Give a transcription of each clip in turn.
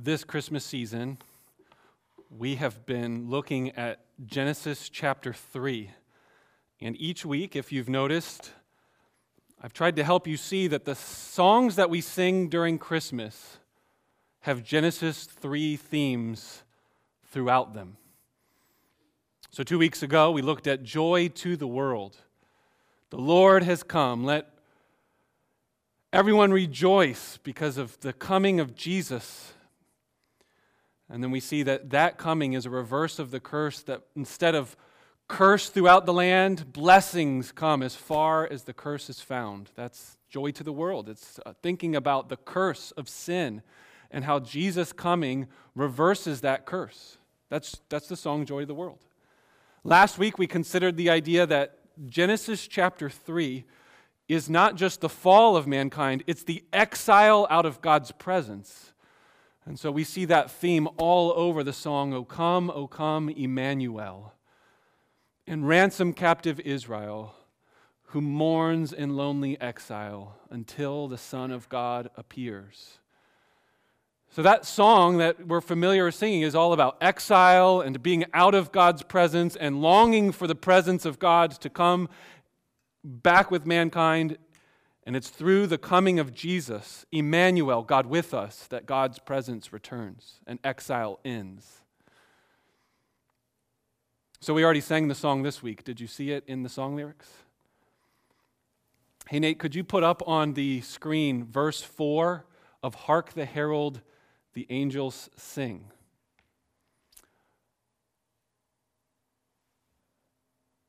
this Christmas season, we have been looking at Genesis chapter 3. And each week, if you've noticed, I've tried to help you see that the songs that we sing during Christmas have Genesis 3 themes throughout them. So, two weeks ago, we looked at Joy to the World. The Lord has come. Let everyone rejoice because of the coming of Jesus. And then we see that that coming is a reverse of the curse, that instead of curse throughout the land, blessings come as far as the curse is found. That's joy to the world. It's uh, thinking about the curse of sin and how Jesus coming reverses that curse. That's, that's the song Joy to the World. Last week, we considered the idea that Genesis chapter 3 is not just the fall of mankind, it's the exile out of God's presence. And so we see that theme all over the song, O come, O come, Emmanuel. And ransom captive Israel, who mourns in lonely exile until the Son of God appears. So, that song that we're familiar with singing is all about exile and being out of God's presence and longing for the presence of God to come back with mankind. And it's through the coming of Jesus, Emmanuel, God with us, that God's presence returns and exile ends. So, we already sang the song this week. Did you see it in the song lyrics? Hey, Nate, could you put up on the screen verse 4 of Hark the Herald the angels sing.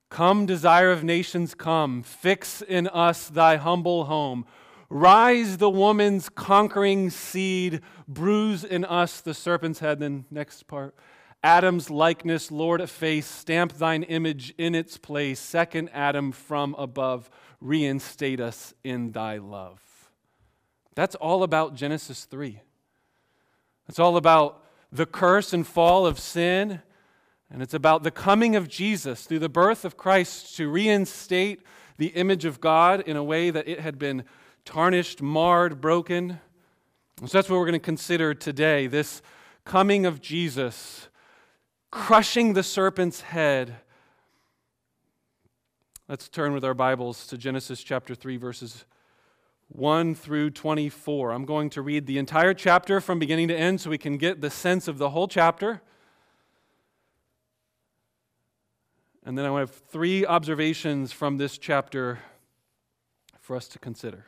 Come, desire of nations, come, fix in us thy humble home. Rise the woman's conquering seed, bruise in us the serpent's head. Then, next part. Adam's likeness, Lord, efface, stamp thine image in its place. Second Adam from above, reinstate us in thy love. That's all about Genesis 3. It's all about the curse and fall of sin, and it's about the coming of Jesus through the birth of Christ to reinstate the image of God in a way that it had been tarnished, marred, broken. So that's what we're going to consider today this coming of Jesus, crushing the serpent's head. Let's turn with our Bibles to Genesis chapter 3, verses 1 through 24. I'm going to read the entire chapter from beginning to end so we can get the sense of the whole chapter. And then I have three observations from this chapter for us to consider.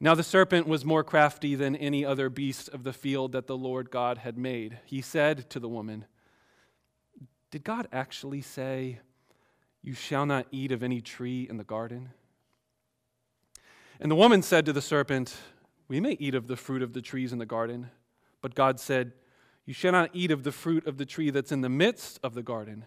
Now the serpent was more crafty than any other beast of the field that the Lord God had made. He said to the woman, Did God actually say, You shall not eat of any tree in the garden? And the woman said to the serpent, We may eat of the fruit of the trees in the garden. But God said, You shall not eat of the fruit of the tree that's in the midst of the garden,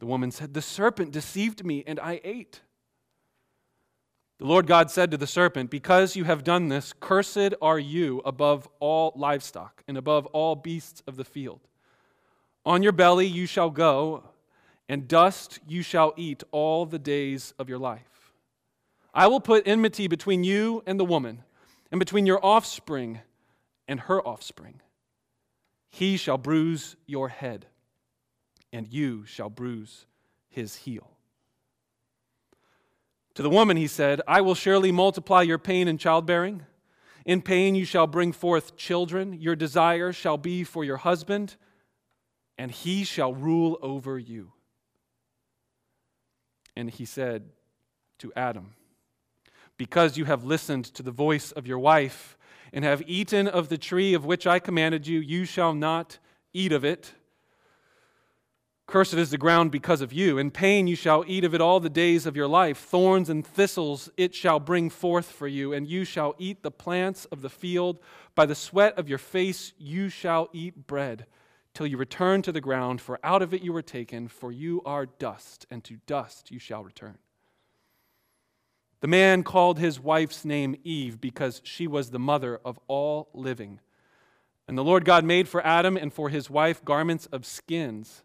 The woman said, The serpent deceived me, and I ate. The Lord God said to the serpent, Because you have done this, cursed are you above all livestock and above all beasts of the field. On your belly you shall go, and dust you shall eat all the days of your life. I will put enmity between you and the woman, and between your offspring and her offspring. He shall bruise your head, and you shall bruise his heel. To the woman he said, I will surely multiply your pain in childbearing. In pain you shall bring forth children. Your desire shall be for your husband, and he shall rule over you. And he said to Adam, Because you have listened to the voice of your wife and have eaten of the tree of which I commanded you, you shall not eat of it. Cursed is the ground because of you. In pain you shall eat of it all the days of your life. Thorns and thistles it shall bring forth for you, and you shall eat the plants of the field. By the sweat of your face you shall eat bread, till you return to the ground, for out of it you were taken, for you are dust, and to dust you shall return. The man called his wife's name Eve, because she was the mother of all living. And the Lord God made for Adam and for his wife garments of skins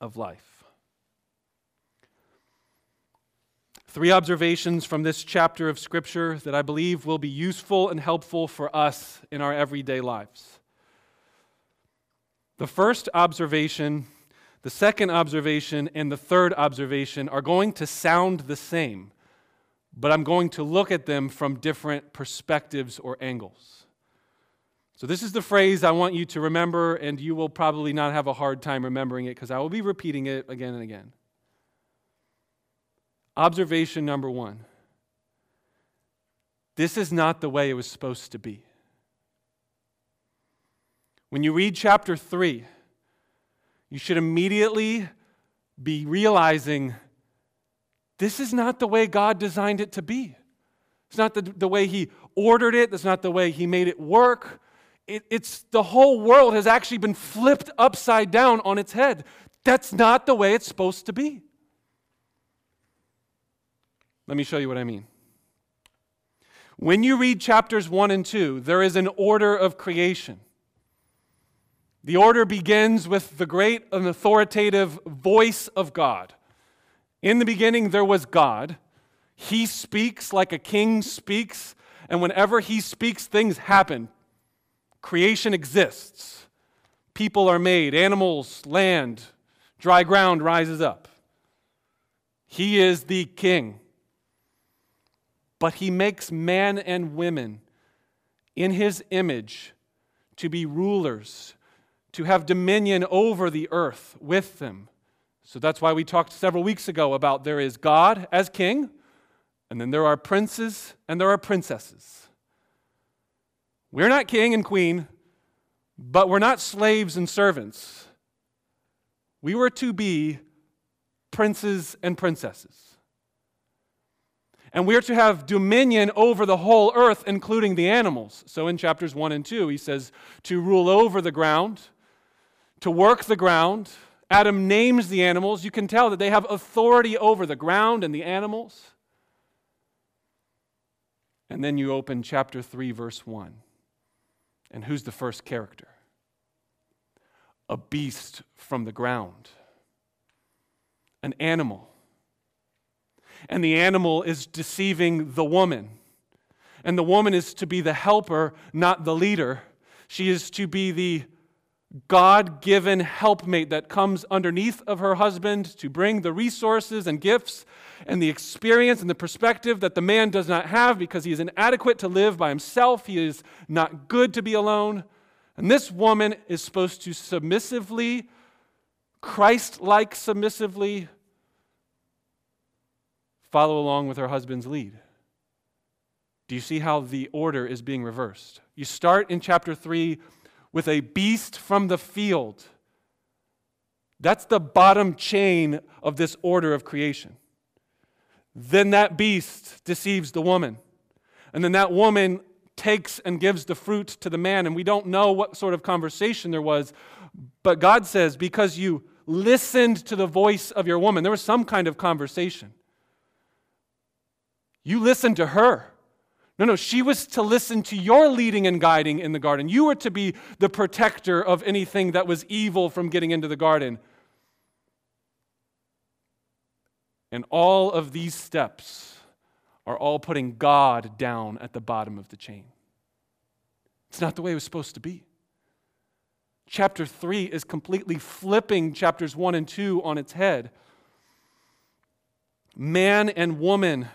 of life. Three observations from this chapter of Scripture that I believe will be useful and helpful for us in our everyday lives. The first observation, the second observation, and the third observation are going to sound the same, but I'm going to look at them from different perspectives or angles. So, this is the phrase I want you to remember, and you will probably not have a hard time remembering it because I will be repeating it again and again. Observation number one this is not the way it was supposed to be. When you read chapter 3, you should immediately be realizing this is not the way God designed it to be. It's not the, the way He ordered it, it's not the way He made it work it, it's the whole world has actually been flipped upside down on its head. That's not the way it's supposed to be. Let me show you what I mean. When you read chapters 1 and 2, there is an order of creation. The order begins with the great and authoritative voice of God. In the beginning, there was God. He speaks like a king speaks, and whenever he speaks, things happen. Creation exists. People are made, animals, land, dry ground rises up. He is the king. But he makes man and women in his image to be rulers, to have dominion over the earth with them. So that's why we talked several weeks ago about there is God as king, and then there are princes and there are princesses. We're not king and queen, but we're not slaves and servants. We were to be princes and princesses. And we're to have dominion over the whole earth, including the animals. So in chapters 1 and 2, he says to rule over the ground, to work the ground. Adam names the animals. You can tell that they have authority over the ground and the animals. And then you open chapter 3, verse 1. And who's the first character? A beast from the ground, an animal. And the animal is deceiving the woman. And the woman is to be the helper, not the leader. She is to be the God given helpmate that comes underneath of her husband to bring the resources and gifts and the experience and the perspective that the man does not have because he is inadequate to live by himself. He is not good to be alone. And this woman is supposed to submissively, Christ like submissively, follow along with her husband's lead. Do you see how the order is being reversed? You start in chapter 3 with a beast from the field. That's the bottom chain of this order of creation. Then that beast deceives the woman. And then that woman takes and gives the fruit to the man. And we don't know what sort of conversation there was, but God says, because you listened to the voice of your woman, there was some kind of conversation. You listened to her. No, no, she was to listen to your leading and guiding in the garden. You were to be the protector of anything that was evil from getting into the garden. And all of these steps are all putting God down at the bottom of the chain. It's not the way it was supposed to be. Chapter 3 is completely flipping chapters 1 and 2 on its head. Man and woman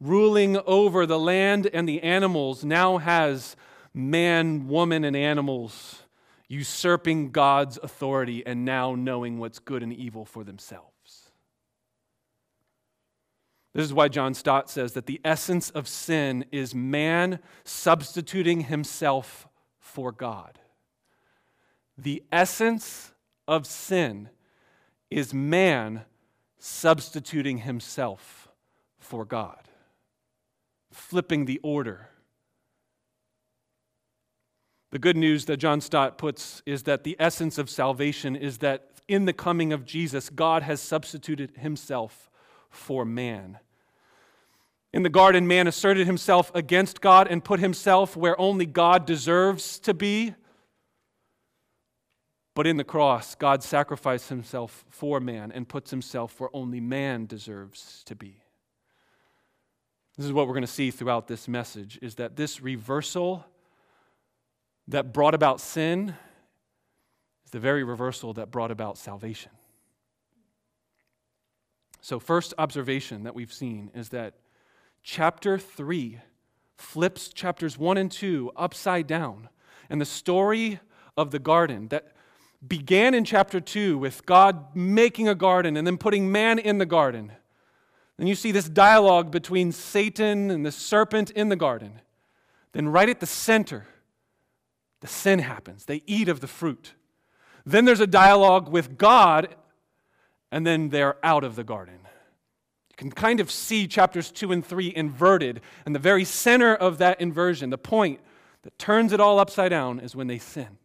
ruling over the land and the animals, now has man, woman, and animals usurping God's authority and now knowing what's good and evil for themselves. This is why John Stott says that the essence of sin is man substituting himself for God. The essence of sin is man substituting himself for God flipping the order. The good news that John Stott puts is that the essence of salvation is that in the coming of Jesus, God has substituted himself for man. In the garden, man asserted himself against God and put himself where only God deserves to be. But in the cross, God sacrificed himself for man and puts himself where only man deserves to be. This is what we're going to see throughout this message is that this reversal that brought about sin is the very reversal that brought about salvation. So, first observation that we've seen is that chapter 3 flips chapters 1 and 2 upside down. And the story of the garden that began in chapter 2 with God making a garden and then putting man in the garden then you see this dialogue between Satan and the serpent in the garden. Then, right at the center, the sin happens. They eat of the fruit. Then there's a dialogue with God, and then they're out of the garden. You can kind of see chapters 2 and 3 inverted, and the very center of that inversion, the point that turns it all upside down, is when they sin.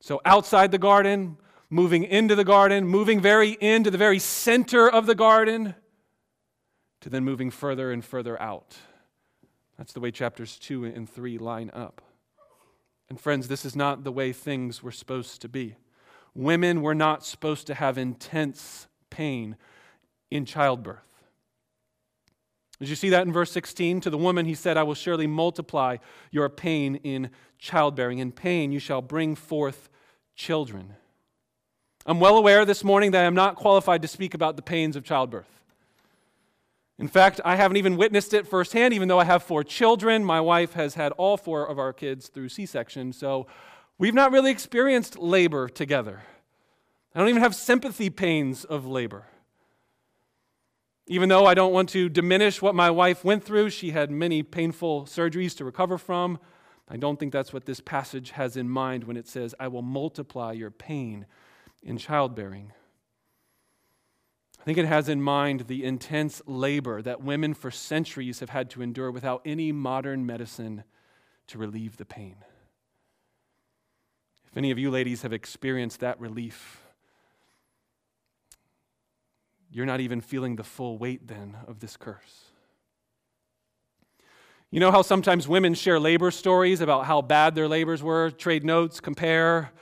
So, outside the garden, moving into the garden, moving very into the very center of the garden, to then moving further and further out. That's the way chapters 2 and 3 line up. And friends, this is not the way things were supposed to be. Women were not supposed to have intense pain in childbirth. Did you see that in verse 16? To the woman, he said, I will surely multiply your pain in childbearing. In pain, you shall bring forth children. I'm well aware this morning that I'm not qualified to speak about the pains of childbirth. In fact, I haven't even witnessed it firsthand, even though I have four children. My wife has had all four of our kids through C section, so we've not really experienced labor together. I don't even have sympathy pains of labor. Even though I don't want to diminish what my wife went through, she had many painful surgeries to recover from. I don't think that's what this passage has in mind when it says, I will multiply your pain in childbearing. I think it has in mind the intense labor that women for centuries have had to endure without any modern medicine to relieve the pain. If any of you ladies have experienced that relief, you're not even feeling the full weight then of this curse. You know how sometimes women share labor stories about how bad their labors were, trade notes, compare,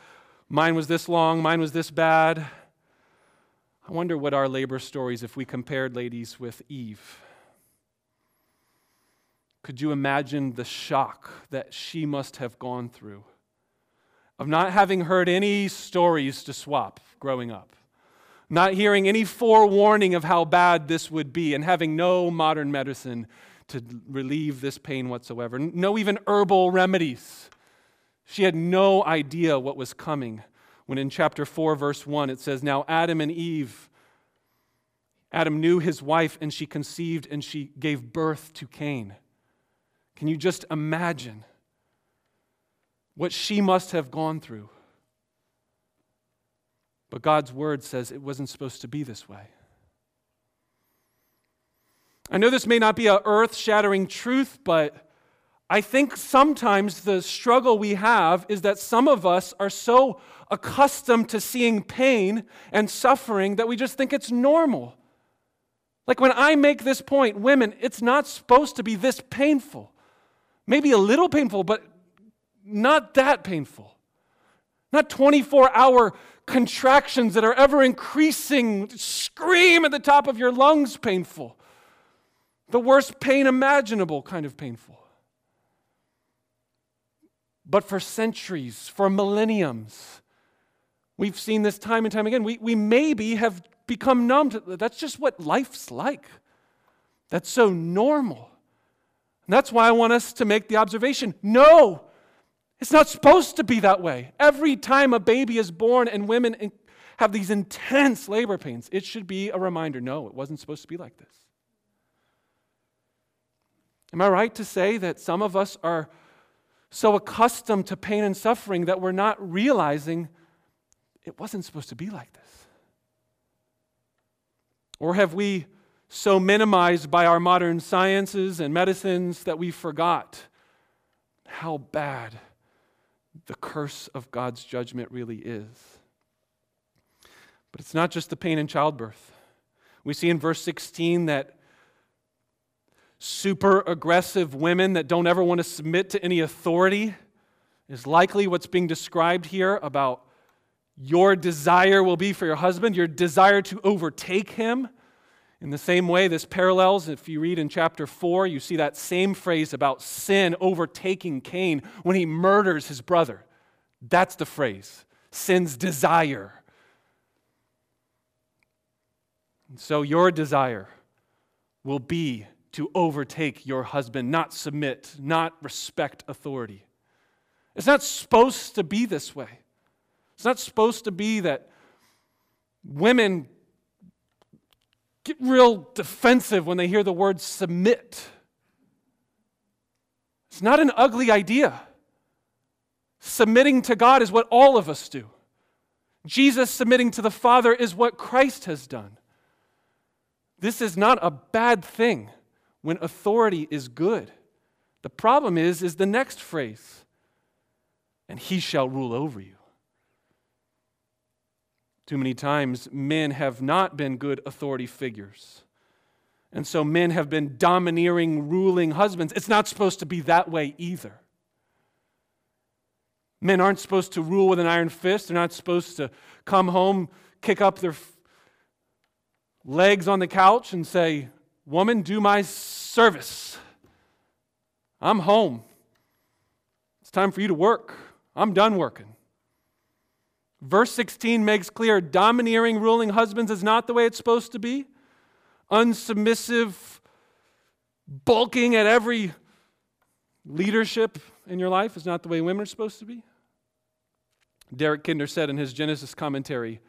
Mine was this long, mine was this bad. I wonder what our labor stories if we compared ladies with Eve. Could you imagine the shock that she must have gone through of not having heard any stories to swap growing up, not hearing any forewarning of how bad this would be, and having no modern medicine to relieve this pain whatsoever, no even herbal remedies? She had no idea what was coming when in chapter 4, verse 1, it says, Now Adam and Eve, Adam knew his wife, and she conceived and she gave birth to Cain. Can you just imagine what she must have gone through? But God's word says it wasn't supposed to be this way. I know this may not be a earth-shattering truth, but I think sometimes the struggle we have is that some of us are so accustomed to seeing pain and suffering that we just think it's normal. Like when I make this point, women, it's not supposed to be this painful. Maybe a little painful, but not that painful. Not 24 hour contractions that are ever increasing, scream at the top of your lungs painful. The worst pain imaginable kind of painful. But for centuries, for millenniums, we've seen this time and time again. We, we maybe have become numb to that's just what life's like. That's so normal. And that's why I want us to make the observation no, it's not supposed to be that way. Every time a baby is born and women have these intense labor pains, it should be a reminder no, it wasn't supposed to be like this. Am I right to say that some of us are so accustomed to pain and suffering that we're not realizing it wasn't supposed to be like this? Or have we so minimized by our modern sciences and medicines that we forgot how bad the curse of God's judgment really is? But it's not just the pain in childbirth. We see in verse 16 that super aggressive women that don't ever want to submit to any authority is likely what's being described here about your desire will be for your husband, your desire to overtake him. In the same way, this parallels, if you read in chapter 4, you see that same phrase about sin overtaking Cain when he murders his brother. That's the phrase sin's desire. And so, your desire will be to overtake your husband, not submit, not respect authority. It's not supposed to be this way. It's not supposed to be that women get real defensive when they hear the word submit. It's not an ugly idea. Submitting to God is what all of us do. Jesus submitting to the Father is what Christ has done. This is not a bad thing when authority is good. The problem is is the next phrase. And he shall rule over you. Too many times men have not been good authority figures. And so men have been domineering, ruling husbands. It's not supposed to be that way either. Men aren't supposed to rule with an iron fist. They're not supposed to come home, kick up their legs on the couch, and say, Woman, do my service. I'm home. It's time for you to work. I'm done working. Verse 16 makes clear domineering, ruling husbands is not the way it's supposed to be. Unsubmissive, bulking at every leadership in your life is not the way women are supposed to be. Derek Kidner said in his Genesis commentary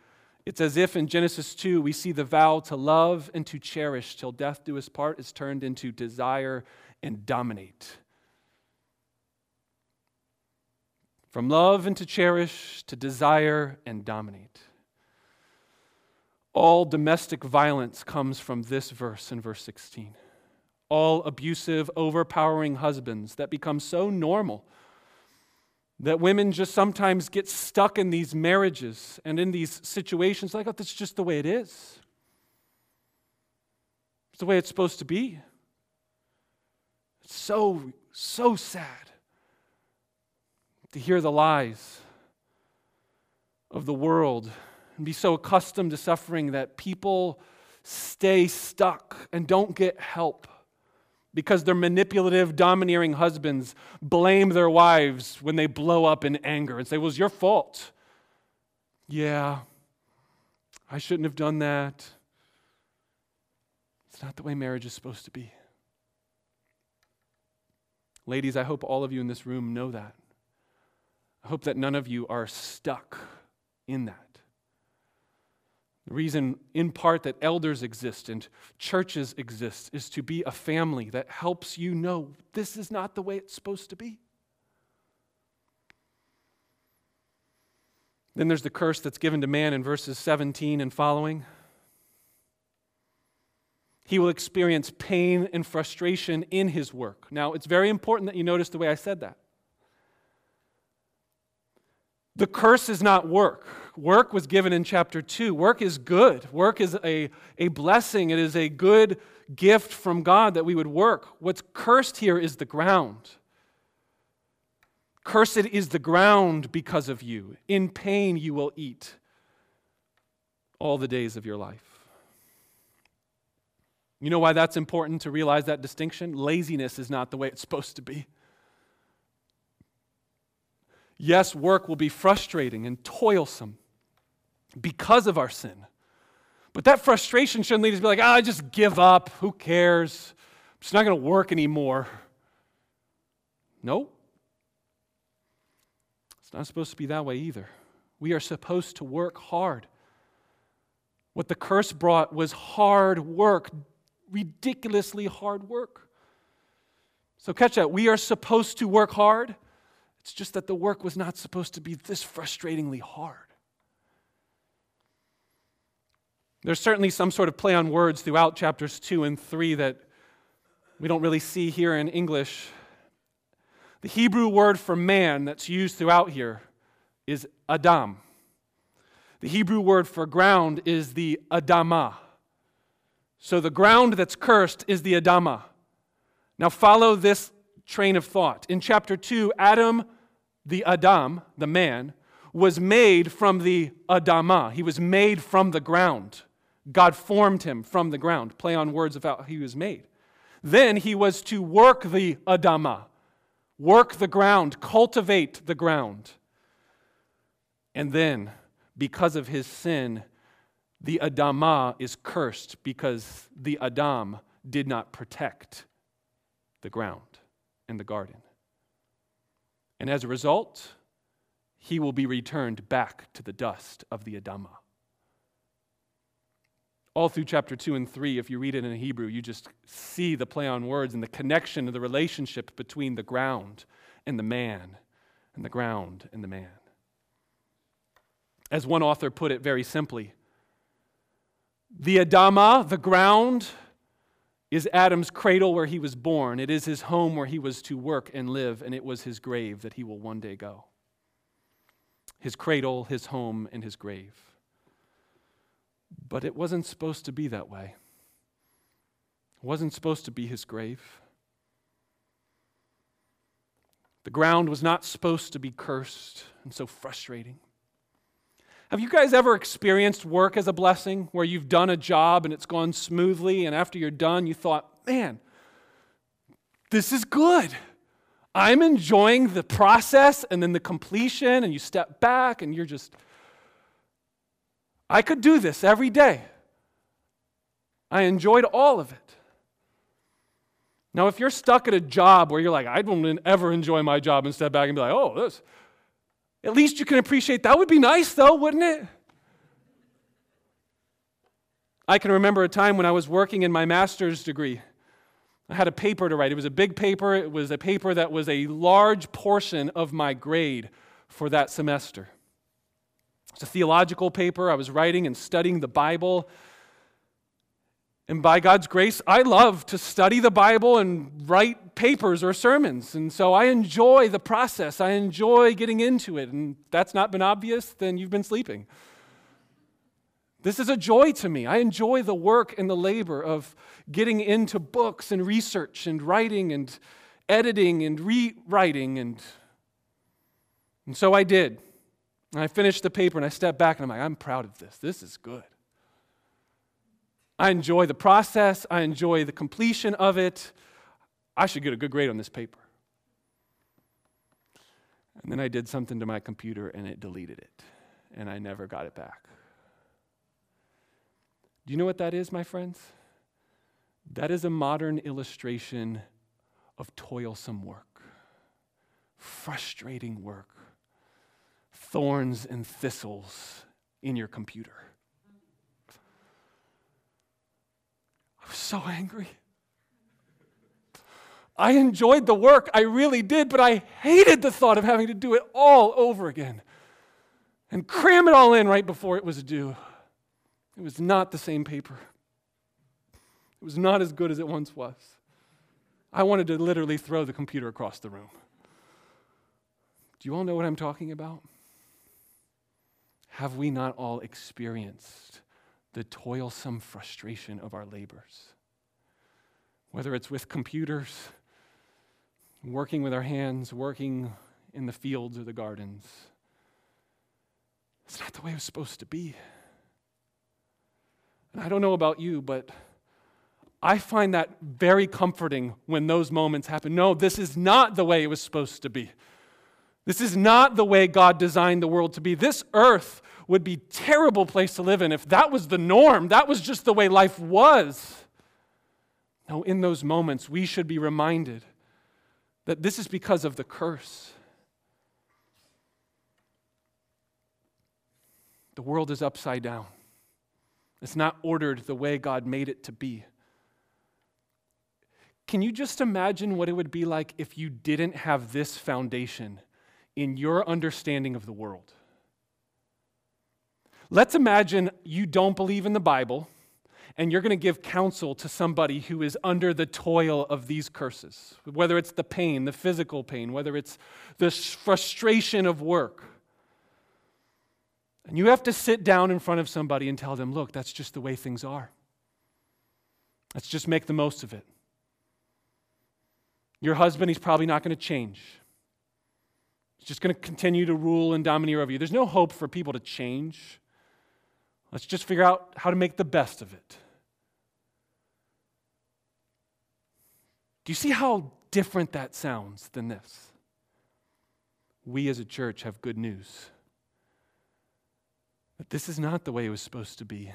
it's as if in Genesis 2 we see the vow to love and to cherish till death do us part is turned into desire and dominate. From love and to cherish to desire and dominate. All domestic violence comes from this verse in verse 16. All abusive, overpowering husbands that become so normal that women just sometimes get stuck in these marriages and in these situations like, oh, that's just the way it is. It's the way it's supposed to be. It's so, so sad to hear the lies of the world and be so accustomed to suffering that people stay stuck and don't get help because their manipulative, domineering husbands blame their wives when they blow up in anger and say, Well, it was your fault. Yeah, I shouldn't have done that. It's not the way marriage is supposed to be. Ladies, I hope all of you in this room know that. I hope that none of you are stuck in that. The reason, in part, that elders exist and churches exist is to be a family that helps you know this is not the way it's supposed to be. Then there's the curse that's given to man in verses 17 and following. He will experience pain and frustration in his work. Now, it's very important that you notice the way I said that. The curse is not work. Work was given in chapter 2. Work is good. Work is a, a blessing. It is a good gift from God that we would work. What's cursed here is the ground. Cursed is the ground because of you. In pain you will eat all the days of your life. You know why that's important to realize that distinction? Laziness is not the way it's supposed to be. Yes, work will be frustrating and toilsome because of our sin. But that frustration shouldn't lead us to be like, ah, I just give up. Who cares? Just not going to work anymore. No. It's not supposed to be that way either. We are supposed to work hard. What the curse brought was hard work, ridiculously hard work. So, catch that. We are supposed to work hard. It's just that the work was not supposed to be this frustratingly hard. There's certainly some sort of play on words throughout chapters 2 and 3 that we don't really see here in English. The Hebrew word for man that's used throughout here is Adam. The Hebrew word for ground is the Adamah. So the ground that's cursed is the Adamah. Now follow this train of thought. In chapter 2, Adam, the Adam, the man, was made from the Adamah. He was made from the ground. God formed him from the ground. Play on words of how he was made. Then he was to work the Adamah, work the ground, cultivate the ground. And then, because of his sin, the Adamah is cursed because the Adam did not protect the ground and the garden. And as a result, he will be returned back to the dust of the Adamah. All through chapter 2 and 3, if you read it in Hebrew, you just see the play on words and the connection of the relationship between the ground and the man, and the ground and the man. As one author put it very simply, the Adamah, the ground, is Adam's cradle where he was born. It is his home where he was to work and live, and it was his grave that he will one day go. His cradle, his home, and his grave. But it wasn't supposed to be that way. It wasn't supposed to be his grave. The ground was not supposed to be cursed and so frustrating. Have you guys ever experienced work as a blessing where you've done a job and it's gone smoothly, and after you're done, you thought, man, this is good. I'm enjoying the process and then the completion, and you step back and you're just, I could do this every day. I enjoyed all of it. Now, if you're stuck at a job where you're like, I don't ever enjoy my job and step back and be like, oh, this, at least you can appreciate that would be nice, though, wouldn't it? I can remember a time when I was working in my master's degree. I had a paper to write. It was a big paper, it was a paper that was a large portion of my grade for that semester. It's a theological paper. I was writing and studying the Bible. And by God's grace, I love to study the Bible and write papers or sermons. And so I enjoy the process. I enjoy getting into it. And that's not been obvious, then you've been sleeping. This is a joy to me. I enjoy the work and the labor of getting into books and research and writing and editing and rewriting. And, and so I did. And I finished the paper and I stepped back and I'm like, I'm proud of this. This is good. I enjoy the process, I enjoy the completion of it. I should get a good grade on this paper. And then I did something to my computer and it deleted it, and I never got it back. Do you know what that is, my friends? That is a modern illustration of toilsome work, frustrating work, thorns and thistles in your computer. I was so angry. I enjoyed the work, I really did, but I hated the thought of having to do it all over again and cram it all in right before it was due. It was not the same paper. It was not as good as it once was. I wanted to literally throw the computer across the room. Do you all know what I'm talking about? Have we not all experienced the toilsome frustration of our labors? Whether it's with computers, working with our hands, working in the fields or the gardens. It's not the way it was supposed to be. And I don't know about you, but I find that very comforting when those moments happen. No, this is not the way it was supposed to be. This is not the way God designed the world to be. This earth would be terrible place to live in if that was the norm. That was just the way life was. No, in those moments, we should be reminded that this is because of the curse. The world is upside down. It's not ordered the way God made it to be. Can you just imagine what it would be like if you didn't have this foundation in your understanding of the world? Let's imagine you don't believe in the Bible and you're going to give counsel to somebody who is under the toil of these curses, whether it's the pain, the physical pain, whether it's the frustration of work. And you have to sit down in front of somebody and tell them, look, that's just the way things are. Let's just make the most of it. Your husband, he's probably not going to change. He's just going to continue to rule and domineer over you. There's no hope for people to change. Let's just figure out how to make the best of it. Do you see how different that sounds than this? We as a church have good news. But this is not the way it was supposed to be.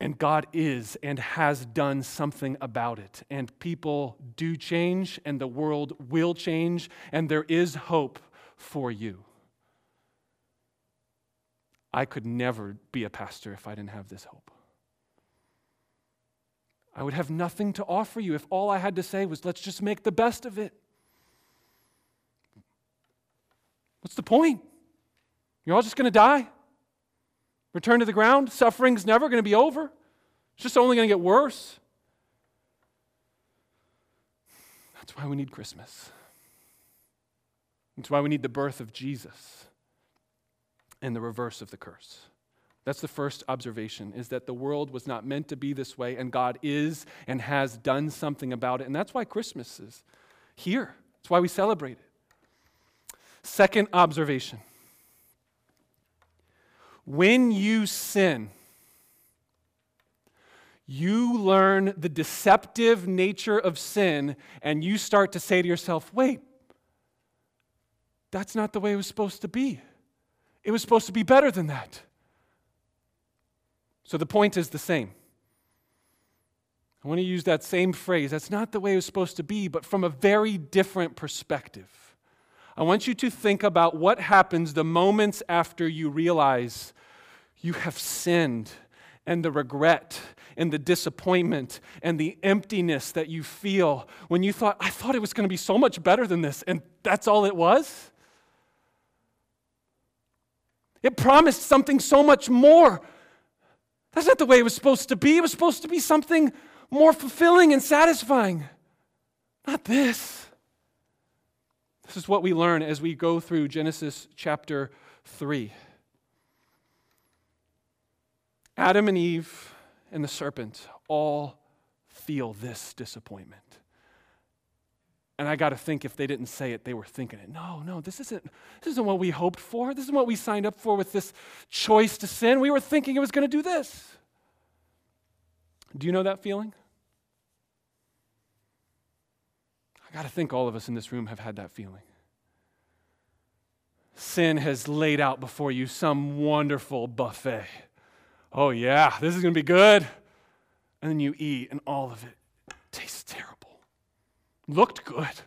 And God is and has done something about it. And people do change, and the world will change, and there is hope for you. I could never be a pastor if I didn't have this hope. I would have nothing to offer you if all I had to say was, let's just make the best of it. What's the point? You're all just going to die? Return to the ground? Suffering's never going to be over. It's just only going to get worse. That's why we need Christmas. That's why we need the birth of Jesus and the reverse of the curse. That's the first observation is that the world was not meant to be this way and God is and has done something about it. And that's why Christmas is here. That's why we celebrate it. Second observation. When you sin, you learn the deceptive nature of sin and you start to say to yourself, wait, that's not the way it was supposed to be. It was supposed to be better than that. So the point is the same. I want to use that same phrase. That's not the way it was supposed to be, but from a very different perspective. I want you to think about what happens the moments after you realize you have sinned and the regret and the disappointment and the emptiness that you feel when you thought, I thought it was going to be so much better than this, and that's all it was. It promised something so much more. That's not the way it was supposed to be. It was supposed to be something more fulfilling and satisfying. Not this. This is what we learn as we go through Genesis chapter 3. Adam and Eve and the serpent all feel this disappointment. And I got to think if they didn't say it, they were thinking it. No, no, this isn't, this isn't what we hoped for. This isn't what we signed up for with this choice to sin. We were thinking it was going to do this. Do you know that feeling? I got to think all of us in this room have had that feeling. Sin has laid out before you some wonderful buffet. Oh, yeah, this is going to be good. And then you eat, and all of it tastes terrible looked good,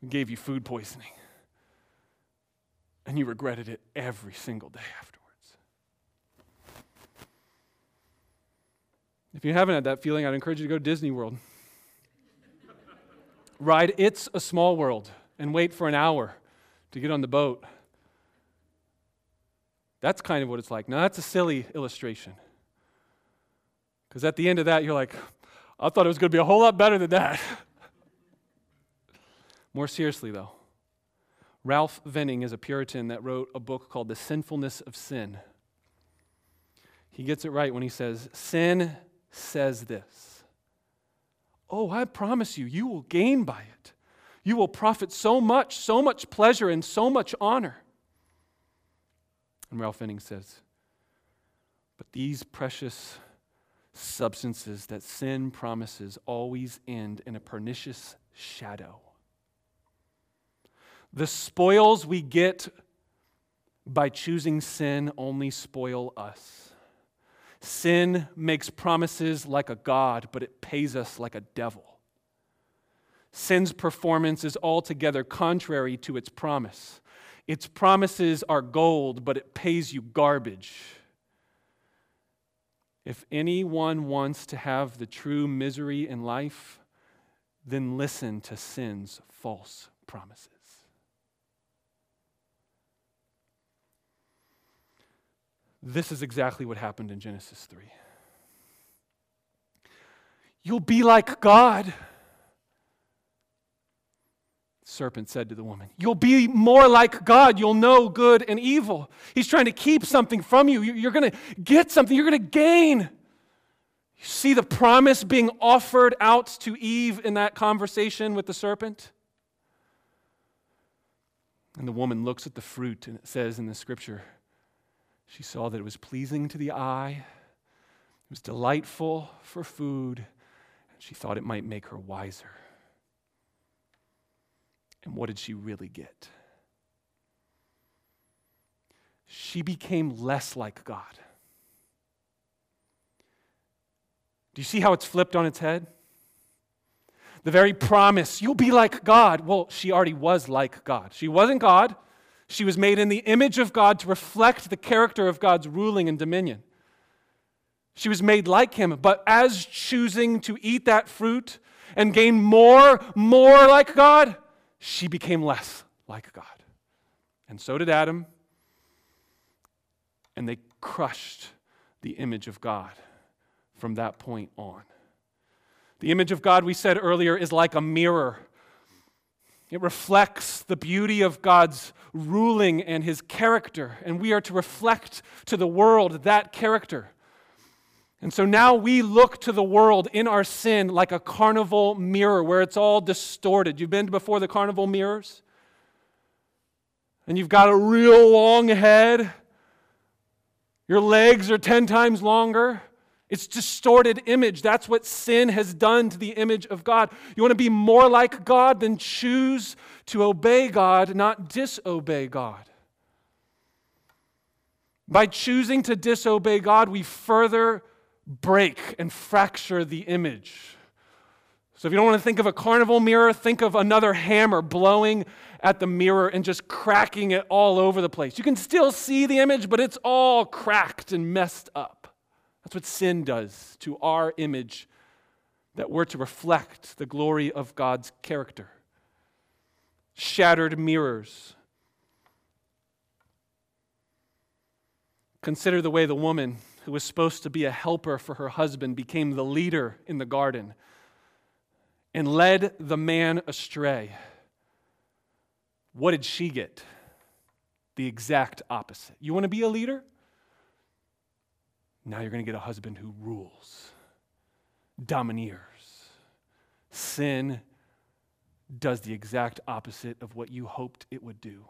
and gave you food poisoning, and you regretted it every single day afterwards. If you haven't had that feeling, I'd encourage you to go to Disney World. Ride It's a Small World and wait for an hour to get on the boat. That's kind of what it's like. Now, that's a silly illustration. Because at the end of that, you're like, I thought it was going to be a whole lot better than that. More seriously, though, Ralph Venning is a Puritan that wrote a book called The Sinfulness of Sin. He gets it right when he says, Sin says this Oh, I promise you, you will gain by it. You will profit so much, so much pleasure, and so much honor. And Ralph Venning says, But these precious substances that sin promises always end in a pernicious shadow. The spoils we get by choosing sin only spoil us. Sin makes promises like a God, but it pays us like a devil. Sin's performance is altogether contrary to its promise. Its promises are gold, but it pays you garbage. If anyone wants to have the true misery in life, then listen to sin's false promises. This is exactly what happened in Genesis 3. You'll be like God serpent said to the woman. You'll be more like God. You'll know good and evil. He's trying to keep something from you. You're going to get something, you're going to gain. You see the promise being offered out to Eve in that conversation with the serpent? And the woman looks at the fruit, and it says in the scripture, she saw that it was pleasing to the eye, it was delightful for food, and she thought it might make her wiser. And what did she really get? She became less like God. Do you see how it's flipped on its head? The very promise, you'll be like God. Well, she already was like God. She wasn't God. She was made in the image of God to reflect the character of God's ruling and dominion. She was made like Him, but as choosing to eat that fruit and gain more, more like God, she became less like God. And so did Adam. And they crushed the image of God from that point on. The image of God, we said earlier, is like a mirror. It reflects the beauty of God's ruling and his character, and we are to reflect to the world that character. And so now we look to the world in our sin like a carnival mirror where it's all distorted. You've been before the carnival mirrors? And you've got a real long head. Your legs are 10 times longer. It's distorted image. That's what sin has done to the image of God. You want to be more like God, then choose to obey God, not disobey God. By choosing to disobey God, we further break and fracture the image. So if you don't want to think of a carnival mirror, think of another hammer blowing at the mirror and just cracking it all over the place. You can still see the image, but it's all cracked and messed up. That's what sin does to our image that we're to reflect the glory of God's character. Shattered mirrors. Consider the way the woman who was supposed to be a helper for her husband, became the leader in the garden and led the man astray. What did she get? The exact opposite. You want to be a leader? Now you're going to get a husband who rules, domineers. Sin does the exact opposite of what you hoped it would do.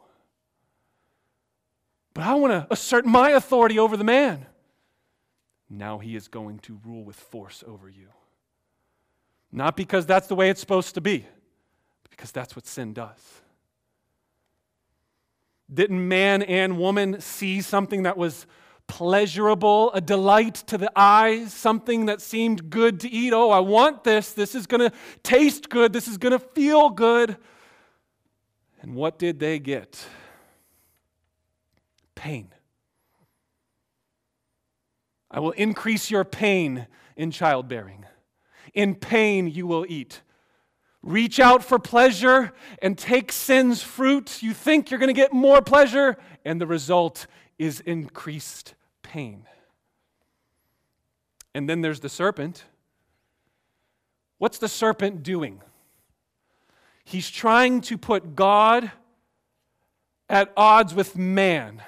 But I want to assert my authority over the man. Now he is going to rule with force over you. Not because that's the way it's supposed to be, but because that's what sin does. Didn't man and woman see something that was pleasurable, a delight to the eyes, something that seemed good to eat? Oh, I want this. This is going to taste good. This is going to feel good. And what did they get? Pain. I will increase your pain in childbearing. In pain you will eat. Reach out for pleasure and take sin's fruit. You think you're going to get more pleasure, and the result is increased pain. And then there's the serpent. What's the serpent doing? He's trying to put God at odds with man,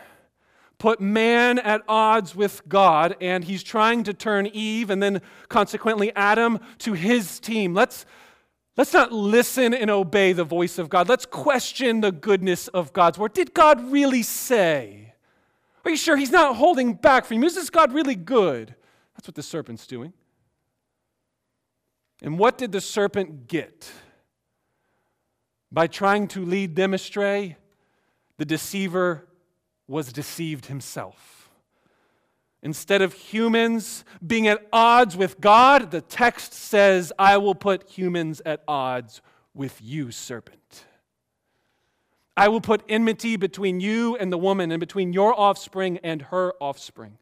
put man at odds with God, and he's trying to turn Eve and then consequently Adam to his team. Let's, let's not listen and obey the voice of God. Let's question the goodness of God's word. Did God really say? Are you sure he's not holding back from you? Is this God really good? That's what the serpent's doing. And what did the serpent get? By trying to lead them astray, the deceiver was deceived himself. Instead of humans being at odds with God, the text says, I will put humans at odds with you, serpent. I will put enmity between you and the woman, and between your offspring and her offspring.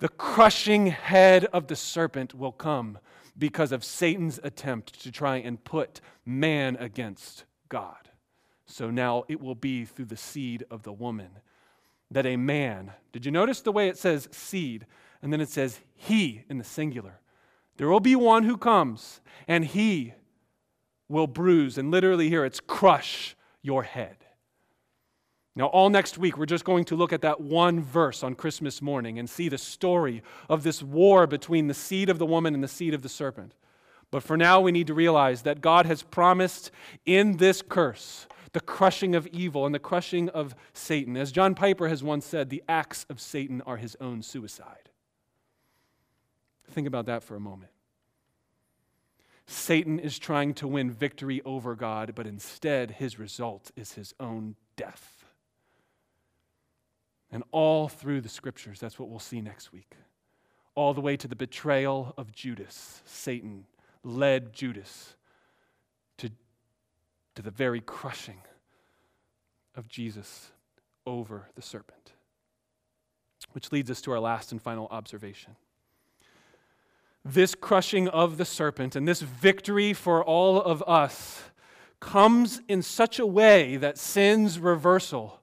The crushing head of the serpent will come because of Satan's attempt to try and put man against God. So now it will be through the seed of the woman that a man, did you notice the way it says seed? And then it says he in the singular. There will be one who comes, and he will bruise, and literally here it's crush your head. Now, all next week, we're just going to look at that one verse on Christmas morning and see the story of this war between the seed of the woman and the seed of the serpent. But for now, we need to realize that God has promised in this curse the crushing of evil and the crushing of Satan. As John Piper has once said, the acts of Satan are his own suicide. Think about that for a moment. Satan is trying to win victory over God, but instead, his result is his own death. And all through the scriptures, that's what we'll see next week. All the way to the betrayal of Judas. Satan led Judas to, to the very crushing of Jesus over the serpent. Which leads us to our last and final observation. This crushing of the serpent and this victory for all of us comes in such a way that sin's reversal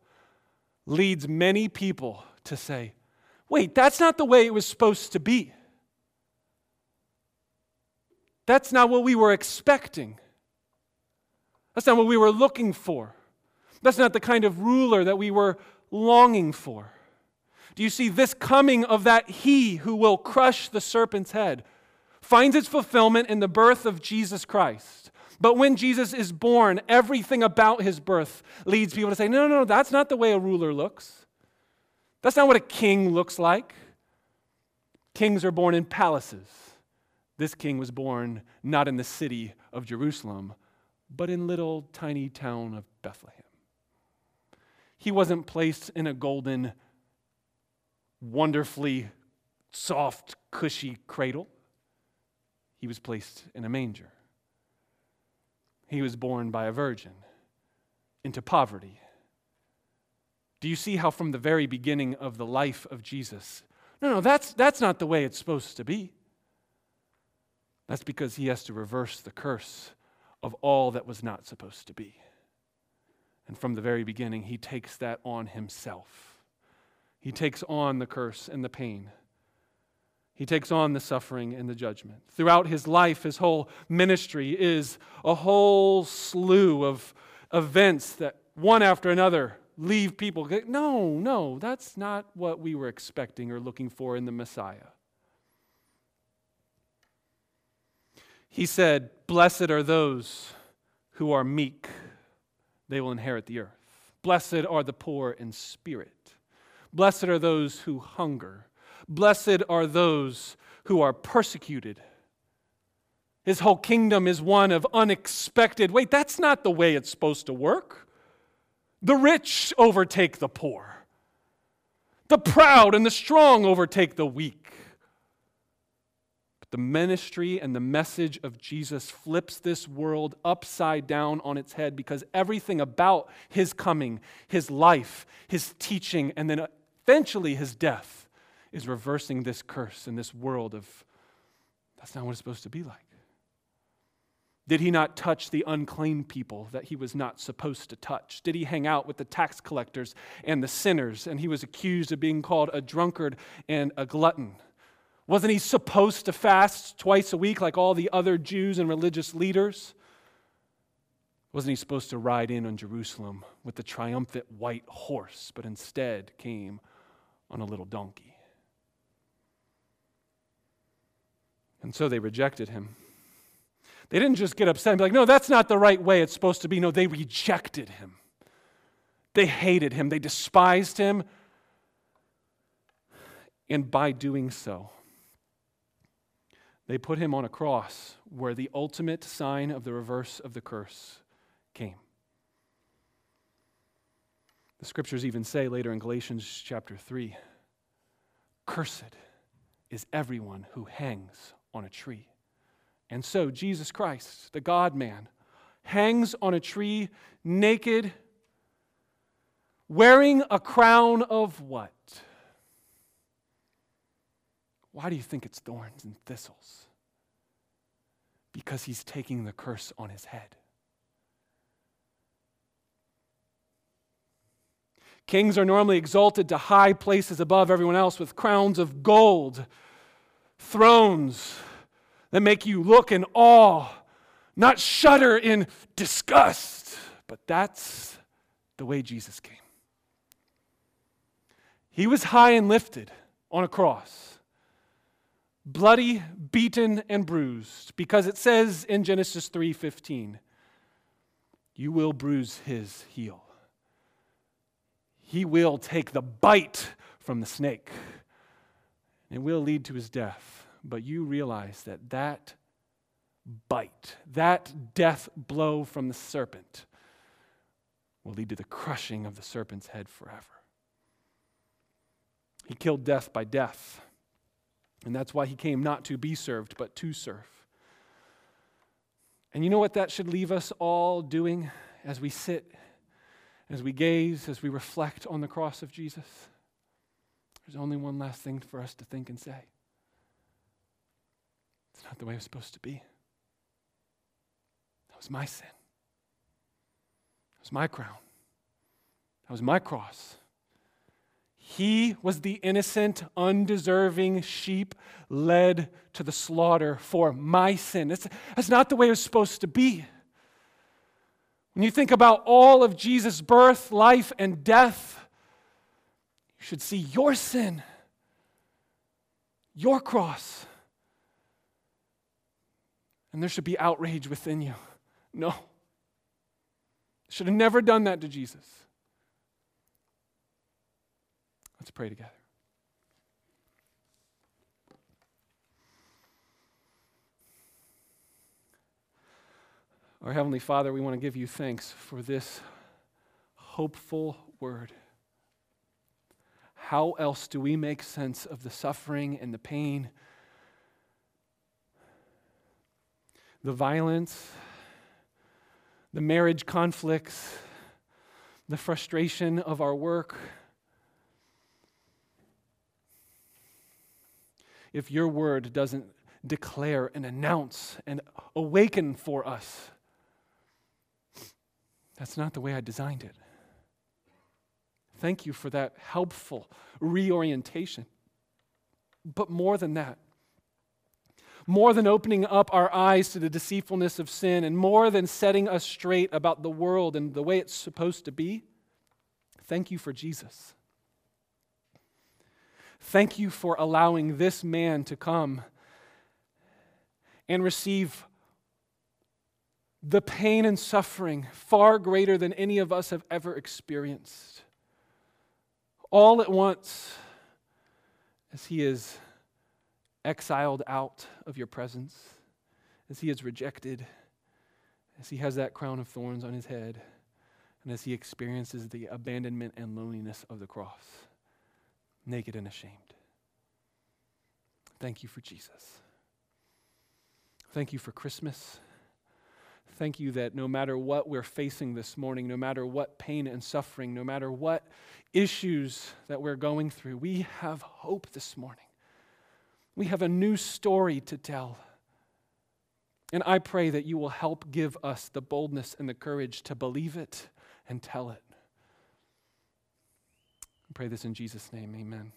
leads many people to say, wait, that's not the way it was supposed to be. That's not what we were expecting. That's not what we were looking for. That's not the kind of ruler that we were longing for. Do you see this coming of that He who will crush the serpent's head finds its fulfillment in the birth of Jesus Christ? But when Jesus is born, everything about his birth leads people to say, no, no, no, that's not the way a ruler looks. That's not what a king looks like. Kings are born in palaces. This king was born not in the city of Jerusalem, but in little tiny town of Bethlehem. He wasn't placed in a golden, wonderfully soft, cushy cradle. He was placed in a manger. He was born by a virgin into poverty. Do you see how, from the very beginning of the life of Jesus, no, no, that's, that's not the way it's supposed to be. That's because he has to reverse the curse of all that was not supposed to be. And from the very beginning, he takes that on himself. He takes on the curse and the pain. He takes on the suffering and the judgment. Throughout his life, his whole ministry is a whole slew of events that one after another leave people. No, no, that's not what we were expecting or looking for in the Messiah. He said, Blessed are those who are meek, they will inherit the earth. Blessed are the poor in spirit. Blessed are those who hunger Blessed are those who are persecuted. His whole kingdom is one of unexpected. Wait, that's not the way it's supposed to work. The rich overtake the poor, the proud and the strong overtake the weak. But the ministry and the message of Jesus flips this world upside down on its head because everything about his coming, his life, his teaching, and then eventually his death is reversing this curse in this world of that's not what it's supposed to be like. Did he not touch the unclean people that he was not supposed to touch? Did he hang out with the tax collectors and the sinners and he was accused of being called a drunkard and a glutton? Wasn't he supposed to fast twice a week like all the other Jews and religious leaders? Wasn't he supposed to ride in on Jerusalem with the triumphant white horse, but instead came on a little donkey? And so they rejected him. They didn't just get upset and be like, no, that's not the right way it's supposed to be. No, they rejected him. They hated him. They despised him. And by doing so, they put him on a cross where the ultimate sign of the reverse of the curse came. The scriptures even say later in Galatians chapter 3 Cursed is everyone who hangs on a tree. And so, Jesus Christ, the God man, hangs on a tree naked, wearing a crown of what? Why do you think it's thorns and thistles? Because he's taking the curse on his head. Kings are normally exalted to high places above everyone else with crowns of gold, thrones that make you look in awe, not shudder in disgust. But that's the way Jesus came. He was high and lifted on a cross, bloody, beaten, and bruised, because it says in Genesis 3:15, "You will bruise his heel." He will take the bite from the snake. It will lead to his death but you realize that that bite, that death blow from the serpent, will lead to the crushing of the serpent's head forever. He killed death by death. And that's why he came not to be served, but to serve. And you know what that should leave us all doing as we sit, as we gaze, as we reflect on the cross of Jesus? There's only one last thing for us to think and say. It's not the way it was supposed to be. That was my sin. That was my crown. That was my cross. He was the innocent, undeserving sheep led to the slaughter for my sin. That's, that's not the way it was supposed to be. When you think about all of Jesus' birth, life, and death, you should see your sin, your cross, and there should be outrage within you. No. Should have never done that to Jesus. Let's pray together. Our Heavenly Father, we want to give you thanks for this hopeful word. How else do we make sense of the suffering and the pain? the violence, the marriage conflicts, the frustration of our work. If your word doesn't declare and announce and awaken for us, that's not the way I designed it. Thank you for that helpful reorientation. But more than that, more than opening up our eyes to the deceitfulness of sin, and more than setting us straight about the world and the way it's supposed to be, thank you for Jesus. Thank you for allowing this man to come and receive the pain and suffering far greater than any of us have ever experienced. All at once, as he is exiled out of your presence, as he is rejected, as he has that crown of thorns on his head, and as he experiences the abandonment and loneliness of the cross, naked and ashamed. Thank you for Jesus. Thank you for Christmas. Thank you that no matter what we're facing this morning, no matter what pain and suffering, no matter what issues that we're going through, we have hope this morning. We have a new story to tell. And I pray that you will help give us the boldness and the courage to believe it and tell it. I pray this in Jesus' name. Amen.